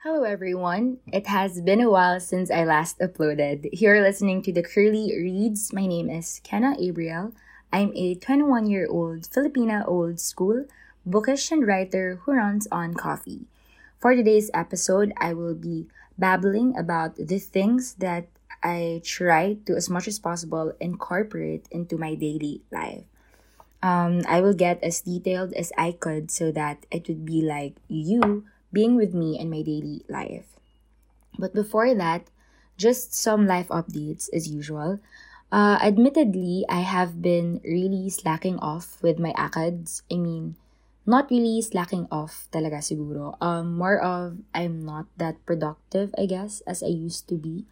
Hello, everyone. It has been a while since I last uploaded. You're listening to the Curly Reads. My name is Kenna Abriel. I'm a 21 year old Filipina old school bookish and writer who runs on coffee. For today's episode, I will be babbling about the things that I try to, as much as possible, incorporate into my daily life. Um, I will get as detailed as I could so that it would be like you being with me in my daily life. But before that, just some life updates as usual. Uh, admittedly, I have been really slacking off with my ACADS. I mean, not really slacking off talaga siguro. Um, more of I'm not that productive, I guess, as I used to be.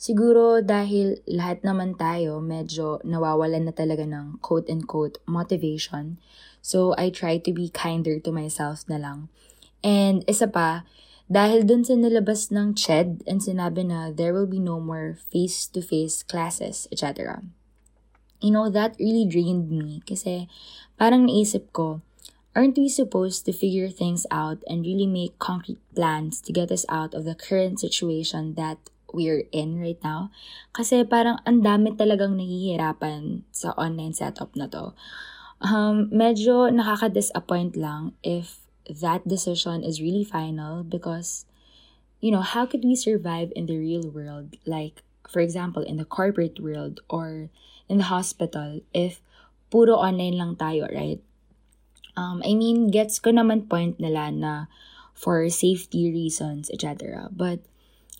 Siguro dahil lahat naman tayo medyo nawawalan na talaga ng quote-unquote motivation. So, I try to be kinder to myself na lang. And isa pa, dahil dun sa nilabas ng CHED and sinabi na there will be no more face-to-face classes, etc. You know, that really drained me kasi parang naisip ko, Aren't we supposed to figure things out and really make concrete plans to get us out of the current situation that we're in right now? Kasi parang ang dami talagang nahihirapan sa online setup na to. Um, medyo nakaka-disappoint lang if that decision is really final because, you know, how could we survive in the real world? Like, for example, in the corporate world or in the hospital if puro online lang tayo, right? Um, I mean, gets ko naman point nila na for safety reasons, etc. But,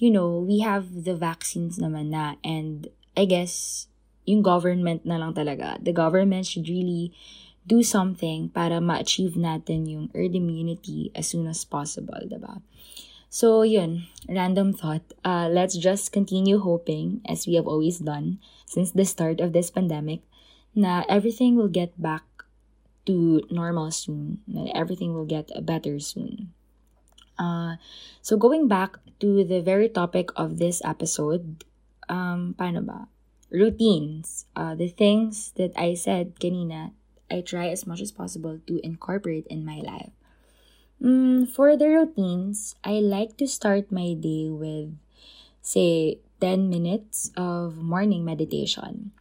you know, we have the vaccines naman na and I guess yung government na lang talaga. The government should really do something para ma-achieve natin yung herd immunity as soon as possible, diba? So, yun, random thought. Uh, let's just continue hoping, as we have always done since the start of this pandemic, na everything will get back to normal soon. Everything will get better soon. Uh, so going back to the very topic of this episode, um, paano ba? Routines. Uh, the things that I said kanina, I try as much as possible to incorporate in my life. Mm, for the routines, I like to start my day with, say, 10 minutes of morning meditation.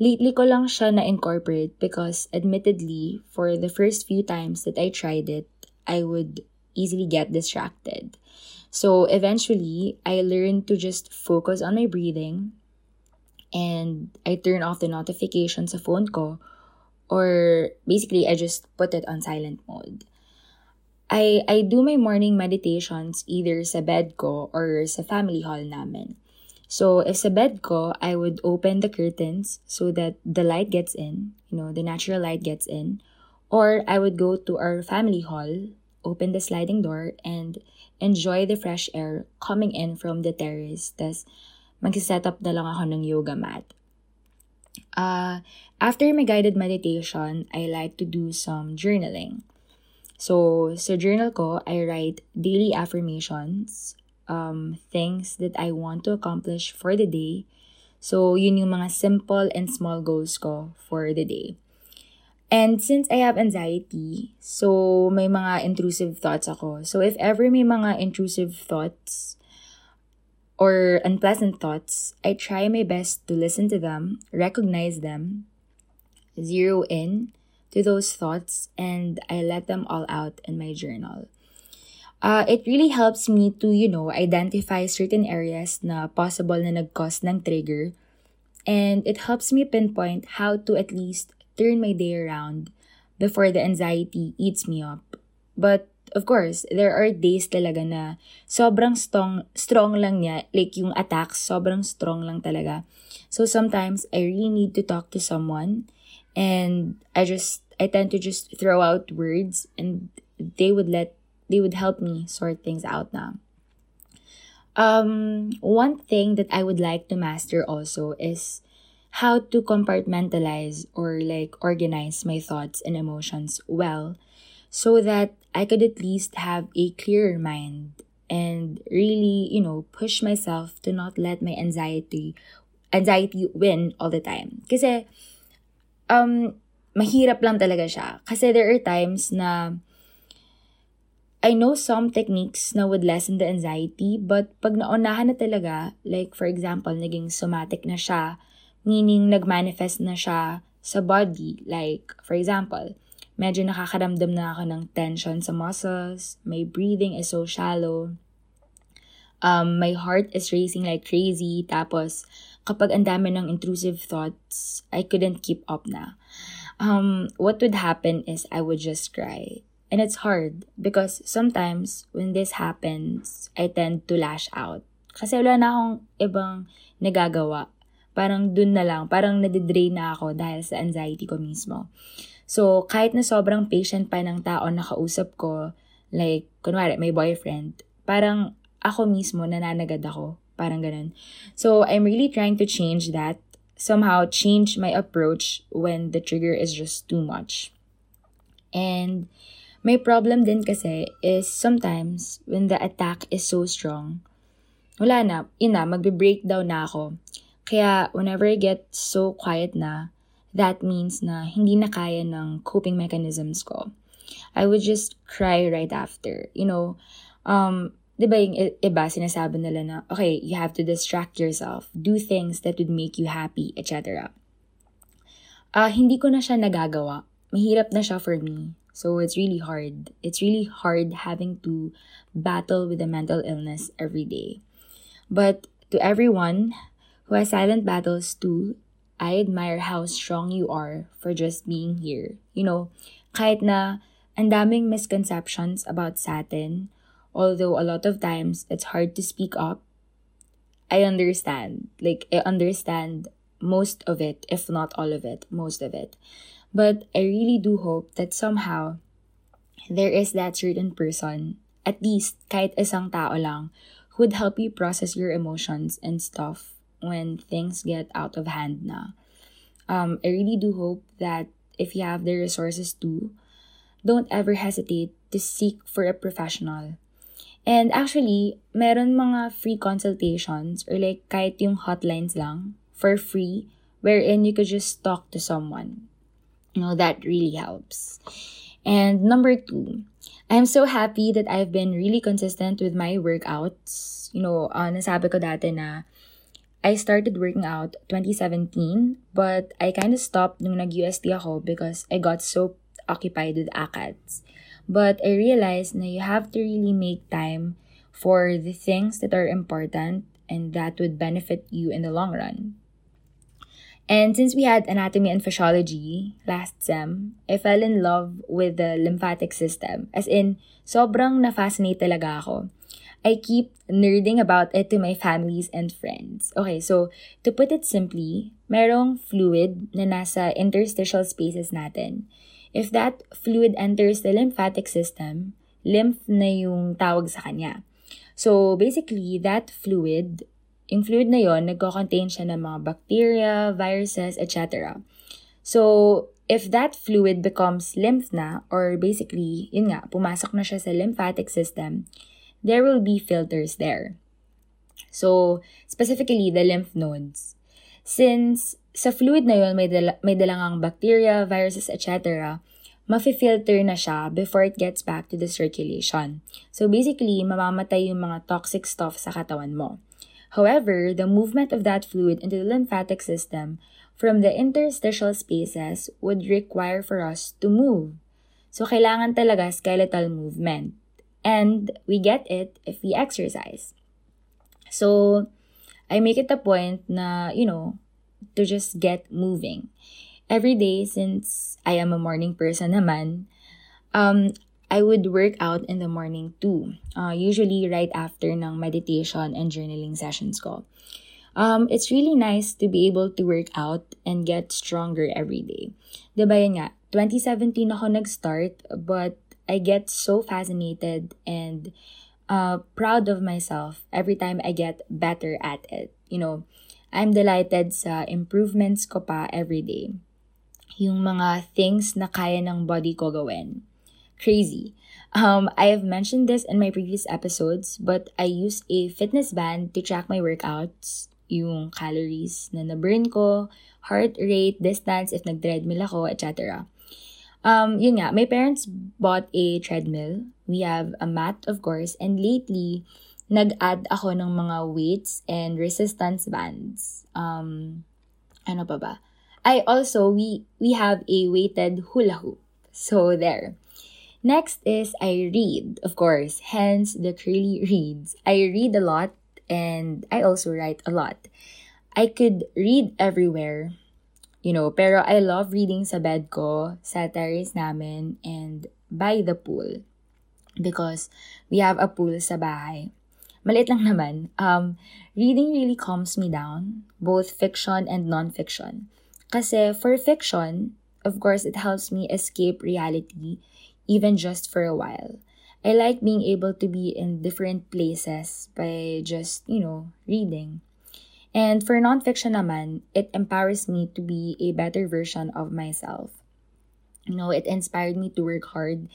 Lately ko lang siya na-incorporate because admittedly, for the first few times that I tried it, I would easily get distracted. So eventually, I learned to just focus on my breathing and I turn off the notifications sa phone ko or basically I just put it on silent mode. I I do my morning meditations either sa bed ko or sa family hall namin. So, if sa bed ko, I would open the curtains so that the light gets in, you know, the natural light gets in. Or I would go to our family hall, open the sliding door, and enjoy the fresh air coming in from the terrace. Tapos, mag-set up na lang ako ng yoga mat. Uh, after my guided meditation, I like to do some journaling. So, sa journal ko, I write daily affirmations, um, things that I want to accomplish for the day. So, yun yung mga simple and small goals ko for the day. And since I have anxiety, so may mga intrusive thoughts ako. So if ever may mga intrusive thoughts or unpleasant thoughts, I try my best to listen to them, recognize them, zero in to those thoughts, and I let them all out in my journal. Uh, it really helps me to, you know, identify certain areas na possible na nag-cause ng trigger. And it helps me pinpoint how to at least turn my day around before the anxiety eats me up. But, of course, there are days talaga na sobrang strong, strong lang niya. Like, yung attacks, sobrang strong lang talaga. So, sometimes, I really need to talk to someone. And I just, I tend to just throw out words and they would let they would help me sort things out now. Um, one thing that I would like to master also is how to compartmentalize or like organize my thoughts and emotions well so that I could at least have a clearer mind and really, you know, push myself to not let my anxiety anxiety win all the time. Kasi um mahirap lang talaga siya. Kasi there are times na I know some techniques na would lessen the anxiety, but pag naunahan na talaga, like for example, naging somatic na siya, meaning nagmanifest na siya sa body, like for example, medyo nakakaramdam na ako ng tension sa muscles, my breathing is so shallow, um, my heart is racing like crazy, tapos kapag ang dami ng intrusive thoughts, I couldn't keep up na. Um, what would happen is I would just cry. And it's hard because sometimes when this happens, I tend to lash out. Kasi wala na akong ibang nagagawa. Parang dun na lang, parang nadidrain na ako dahil sa anxiety ko mismo. So, kahit na sobrang patient pa ng tao na kausap ko, like, kunwari, may boyfriend, parang ako mismo nananagad ako. Parang ganun. So, I'm really trying to change that. Somehow, change my approach when the trigger is just too much. And, may problem din kasi is sometimes when the attack is so strong, wala na, ina, magbe-breakdown na ako. Kaya whenever I get so quiet na, that means na hindi na kaya ng coping mechanisms ko. I would just cry right after. You know, um, di ba yung iba sinasabi nila na, okay, you have to distract yourself, do things that would make you happy, etc. Uh, ah, hindi ko na siya nagagawa. Mahirap na siya for me. So it's really hard. It's really hard having to battle with a mental illness every day. But to everyone has silent battles too, I admire how strong you are for just being here. You know, kahit na ang daming misconceptions about satin, although a lot of times it's hard to speak up, I understand. Like, I understand most of it, if not all of it, most of it. But I really do hope that somehow there is that certain person, at least kahit isang tao lang, who would help you process your emotions and stuff when things get out of hand na. Um, I really do hope that if you have the resources to, don't ever hesitate to seek for a professional. And actually, meron mga free consultations or like kahit yung hotlines lang for free wherein you could just talk to someone. You know, that really helps. And number two, I'm so happy that I've been really consistent with my workouts. You know, uh, nasabi ko dati na I started working out 2017, but I kind of stopped nung nag-UST ako because I got so occupied with ACADS. But I realized na you have to really make time for the things that are important and that would benefit you in the long run. And since we had anatomy and physiology last sem, I fell in love with the lymphatic system. As in, sobrang na-fascinate talaga ako. I keep nerding about it to my families and friends. Okay, so to put it simply, merong fluid na nasa interstitial spaces natin. If that fluid enters the lymphatic system, lymph na yung tawag sa kanya. So basically, that fluid yung fluid na yon, nagko-contain siya ng mga bacteria, viruses, etc. So, if that fluid becomes lymph na, or basically, yun nga, pumasok na siya sa lymphatic system, there will be filters there. So, specifically, the lymph nodes. Since sa fluid na yon may, dala, may dalangang bacteria, viruses, etc., mafi-filter na siya before it gets back to the circulation. So basically, mamamatay yung mga toxic stuff sa katawan mo. However, the movement of that fluid into the lymphatic system from the interstitial spaces would require for us to move. So, kailangan talaga skeletal movement. And we get it if we exercise. So, I make it a point na, you know, to just get moving. Every day, since I am a morning person naman, um, I would work out in the morning too. Uh, usually right after ng meditation and journaling sessions ko. Um, it's really nice to be able to work out and get stronger every day. Diba yun nga, 2017 ako nag-start, but I get so fascinated and uh, proud of myself every time I get better at it. You know, I'm delighted sa improvements ko pa every day. Yung mga things na kaya ng body ko gawin crazy. Um, I have mentioned this in my previous episodes, but I use a fitness band to track my workouts, yung calories na na-burn ko, heart rate, distance, if nag-treadmill ako, etc. Um, yun nga, my parents bought a treadmill we have a mat, of course, and lately, nag-add ako ng mga weights and resistance bands. Um, ano pa ba? I also, we, we have a weighted hula hoop. So, there. Next is I read, of course, hence the curly reads. I read a lot and I also write a lot. I could read everywhere, you know, pero I love reading sa bed ko, sa terrace namin, and by the pool. Because we have a pool sa bahay. Maliit lang naman. Um, reading really calms me down, both fiction and non-fiction. Kasi for fiction, of course, it helps me escape reality, even just for a while. I like being able to be in different places by just, you know, reading. And for nonfiction naman, it empowers me to be a better version of myself. You know, it inspired me to work hard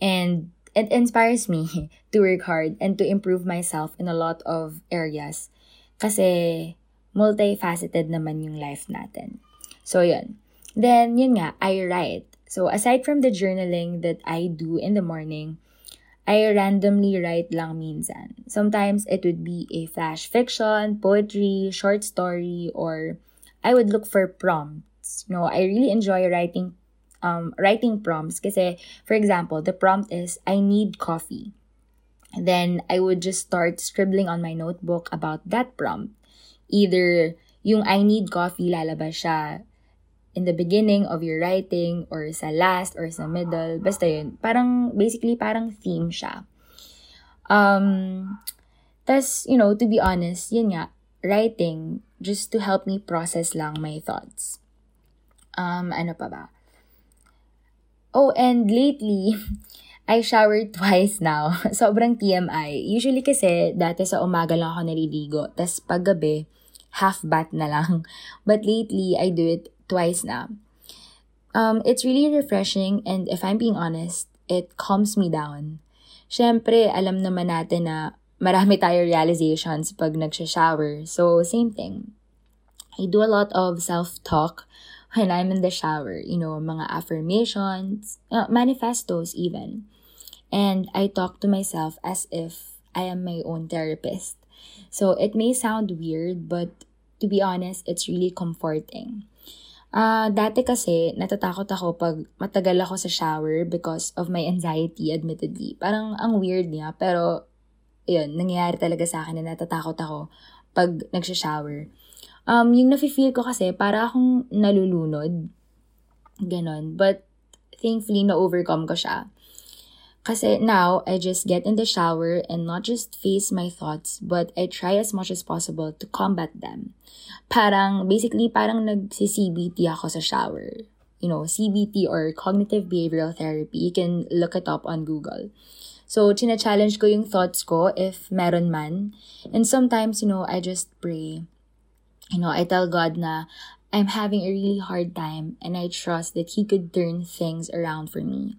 and it inspires me to work hard and to improve myself in a lot of areas. Kasi multifaceted naman yung life natin. So, yun. Then, yun nga, I write. So, aside from the journaling that I do in the morning, I randomly write lang minsan. Sometimes it would be a flash fiction, poetry, short story, or I would look for prompts. You know, I really enjoy writing um, writing prompts kasi, for example, the prompt is, I need coffee. Then, I would just start scribbling on my notebook about that prompt. Either yung I need coffee, lalabas siya in the beginning of your writing or sa last or sa middle. Basta yun. Parang, basically, parang theme siya. Um, tas, you know, to be honest, yun nga, writing just to help me process lang my thoughts. Um, ano pa ba? Oh, and lately, I showered twice now. Sobrang TMI. Usually kasi, dati sa umaga lang ako naliligo. tas paggabi, half bath na lang. But lately, I do it twice now. Um, it's really refreshing and if I'm being honest, it calms me down. Siyempre, alam naman natin na marami tayo realizations pag nagsha-shower. So, same thing. I do a lot of self-talk when I'm in the shower. You know, mga affirmations, uh, manifestos even. And I talk to myself as if I am my own therapist. So, it may sound weird, but to be honest, it's really comforting. Ah, uh, dati kasi natatakot ako pag matagal ako sa shower because of my anxiety admittedly. Parang ang weird niya pero yun, nangyayari talaga sa akin na natatakot ako pag nagsha-shower. Um, yung nafe-feel ko kasi para akong nalulunod. Ganon. But thankfully na-overcome ko siya. Kasi now, I just get in the shower and not just face my thoughts, but I try as much as possible to combat them. Parang, basically, parang nagsi-CBT ako sa shower. You know, CBT or Cognitive Behavioral Therapy. You can look it up on Google. So, china-challenge ko yung thoughts ko if meron man. And sometimes, you know, I just pray. You know, I tell God na I'm having a really hard time and I trust that He could turn things around for me.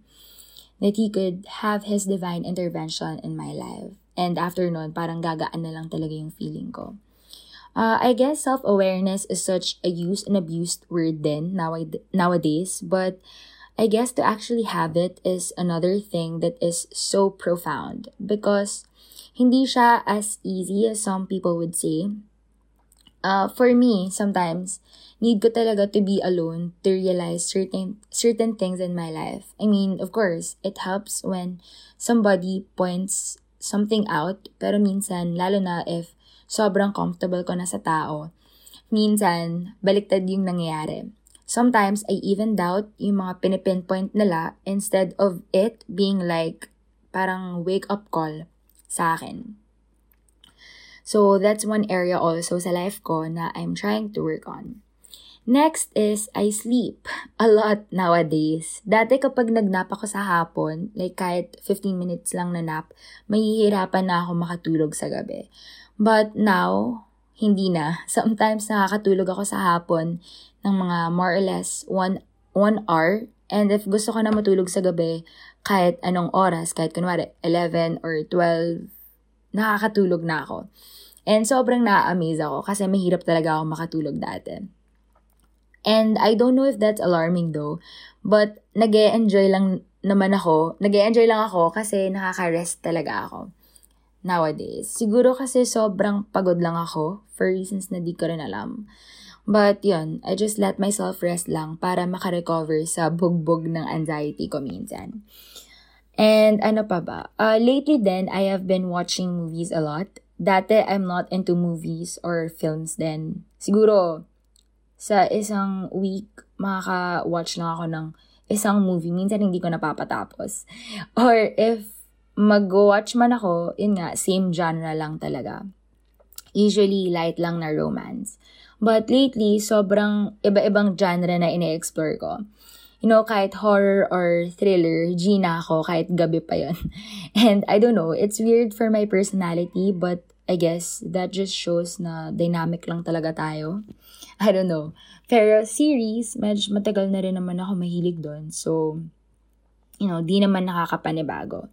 That He could have His divine intervention in my life. And after nun, parang gagaan na lang talaga yung feeling ko. Uh, I guess self-awareness is such a used and abused word then nowadays, but I guess to actually have it is another thing that is so profound because hindi siya as easy as some people would say. Uh, for me, sometimes, need ko talaga to be alone to realize certain certain things in my life. I mean, of course, it helps when somebody points something out, pero minsan, lalo na if sobrang comfortable ko na sa tao, minsan, baliktad yung nangyayari. Sometimes, I even doubt yung mga pinipinpoint nila instead of it being like parang wake-up call sa akin. So, that's one area also sa life ko na I'm trying to work on. Next is, I sleep a lot nowadays. Dati kapag nagnap ako sa hapon, like kahit 15 minutes lang na nap, mahihirapan na ako makatulog sa gabi. But now, hindi na. Sometimes nakakatulog ako sa hapon ng mga more or less 1 1 hour. And if gusto ko na matulog sa gabi, kahit anong oras, kahit kunwari 11 or 12, nakakatulog na ako. And sobrang na-amaze ako kasi mahirap talaga ako makatulog dati. And I don't know if that's alarming though, but nag enjoy lang naman ako, nag enjoy lang ako kasi nakaka-rest talaga ako nowadays. Siguro kasi sobrang pagod lang ako for reasons na di ko rin alam. But yun, I just let myself rest lang para makarecover sa bugbog ng anxiety ko minsan. And ano pa ba? Uh, lately then, I have been watching movies a lot. Dati, I'm not into movies or films then. Siguro, sa isang week, makaka-watch lang ako ng isang movie. Minsan hindi ko napapatapos. Or if mag-watch man ako, yun nga, same genre lang talaga. Usually, light lang na romance. But lately, sobrang iba-ibang genre na ine-explore ko you know, kahit horror or thriller, G na ako kahit gabi pa yon. And I don't know, it's weird for my personality, but I guess that just shows na dynamic lang talaga tayo. I don't know. Pero series, medyo matagal na rin naman ako mahilig doon. So, you know, di naman nakakapanibago.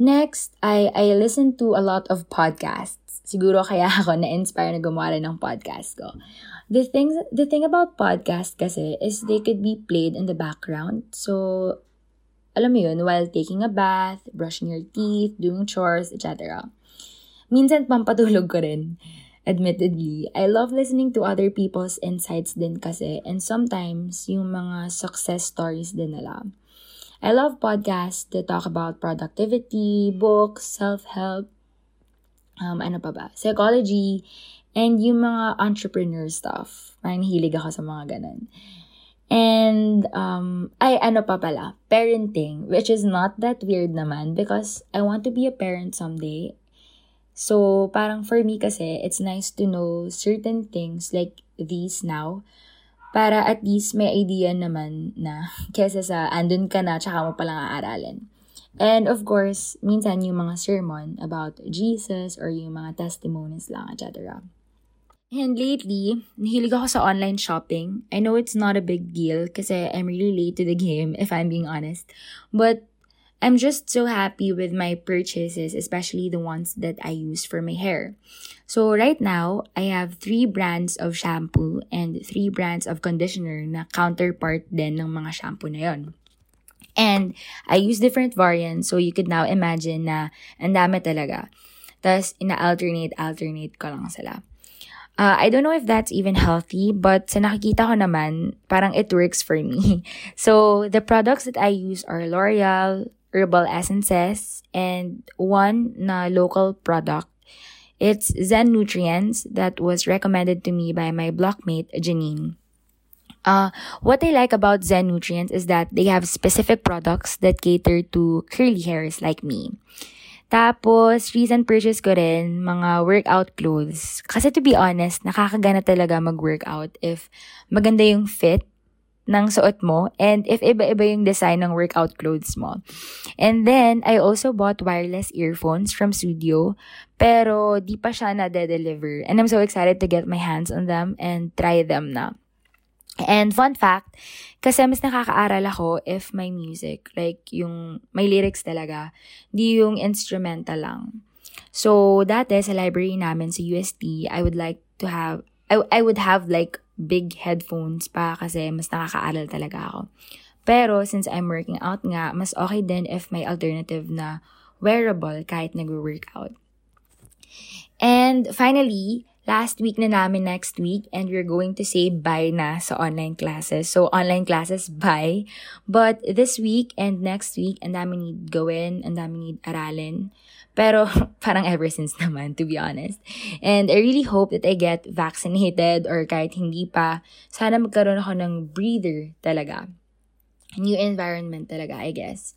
Next, I, I listen to a lot of podcasts. Siguro kaya ako na-inspire na gumawa rin ng podcast ko. The thing, the thing about podcast kasi is they could be played in the background. So, alam mo yun, while taking a bath, brushing your teeth, doing chores, etc. Minsan pampatulog ko rin. Admittedly, I love listening to other people's insights din kasi and sometimes yung mga success stories din nila. I love podcasts that talk about productivity, books, self-help, um, ano pa ba, psychology, And yung mga entrepreneur stuff, parang hilig ako sa mga ganun. And, um, ay, ano pa pala, parenting, which is not that weird naman because I want to be a parent someday. So, parang for me kasi, it's nice to know certain things like these now para at least may idea naman na kesa sa andun ka na tsaka mo palang aaralin. And of course, minsan yung mga sermon about Jesus or yung mga testimonies lang, etc. And lately, nahilig ako sa online shopping. I know it's not a big deal kasi I'm really late to the game if I'm being honest. But I'm just so happy with my purchases, especially the ones that I use for my hair. So right now, I have three brands of shampoo and three brands of conditioner na counterpart din ng mga shampoo na yon. And I use different variants, so you could now imagine na ang dami talaga. Tapos, ina-alternate, alternate ko lang sila. Uh, I don't know if that's even healthy, but sa nakikita ko naman, parang it works for me. So, the products that I use are L'Oreal, Herbal Essences, and one na local product. It's Zen Nutrients that was recommended to me by my blockmate, Janine. Uh, what I like about Zen Nutrients is that they have specific products that cater to curly hairs like me. Tapos, recent purchase ko rin, mga workout clothes. Kasi to be honest, nakakagana talaga mag-workout if maganda yung fit ng suot mo and if iba-iba yung design ng workout clothes mo. And then, I also bought wireless earphones from Studio, pero di pa siya na-deliver. And I'm so excited to get my hands on them and try them na. And fun fact, kasi mas nakakaaral ako if my music, like yung may lyrics talaga, di yung instrumental lang. So, dati sa library namin sa UST, I would like to have, I, I would have like big headphones pa kasi mas nakakaaral talaga ako. Pero since I'm working out nga, mas okay din if may alternative na wearable kahit nag-workout. And finally, last week na namin next week and we're going to say bye na sa online classes. So, online classes, bye. But this week and next week, ang dami need gawin, ang dami need aralin. Pero parang ever since naman, to be honest. And I really hope that I get vaccinated or kahit hindi pa, sana magkaroon ako ng breather talaga. New environment talaga, I guess.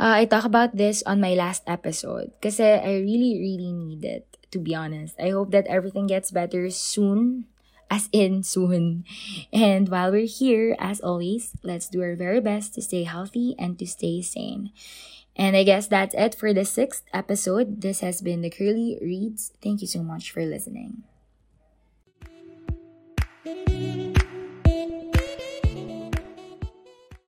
Uh, I talk about this on my last episode kasi I really, really need it to be honest. I hope that everything gets better soon, as in soon. And while we're here, as always, let's do our very best to stay healthy and to stay sane. And I guess that's it for the sixth episode. This has been The Curly Reads. Thank you so much for listening.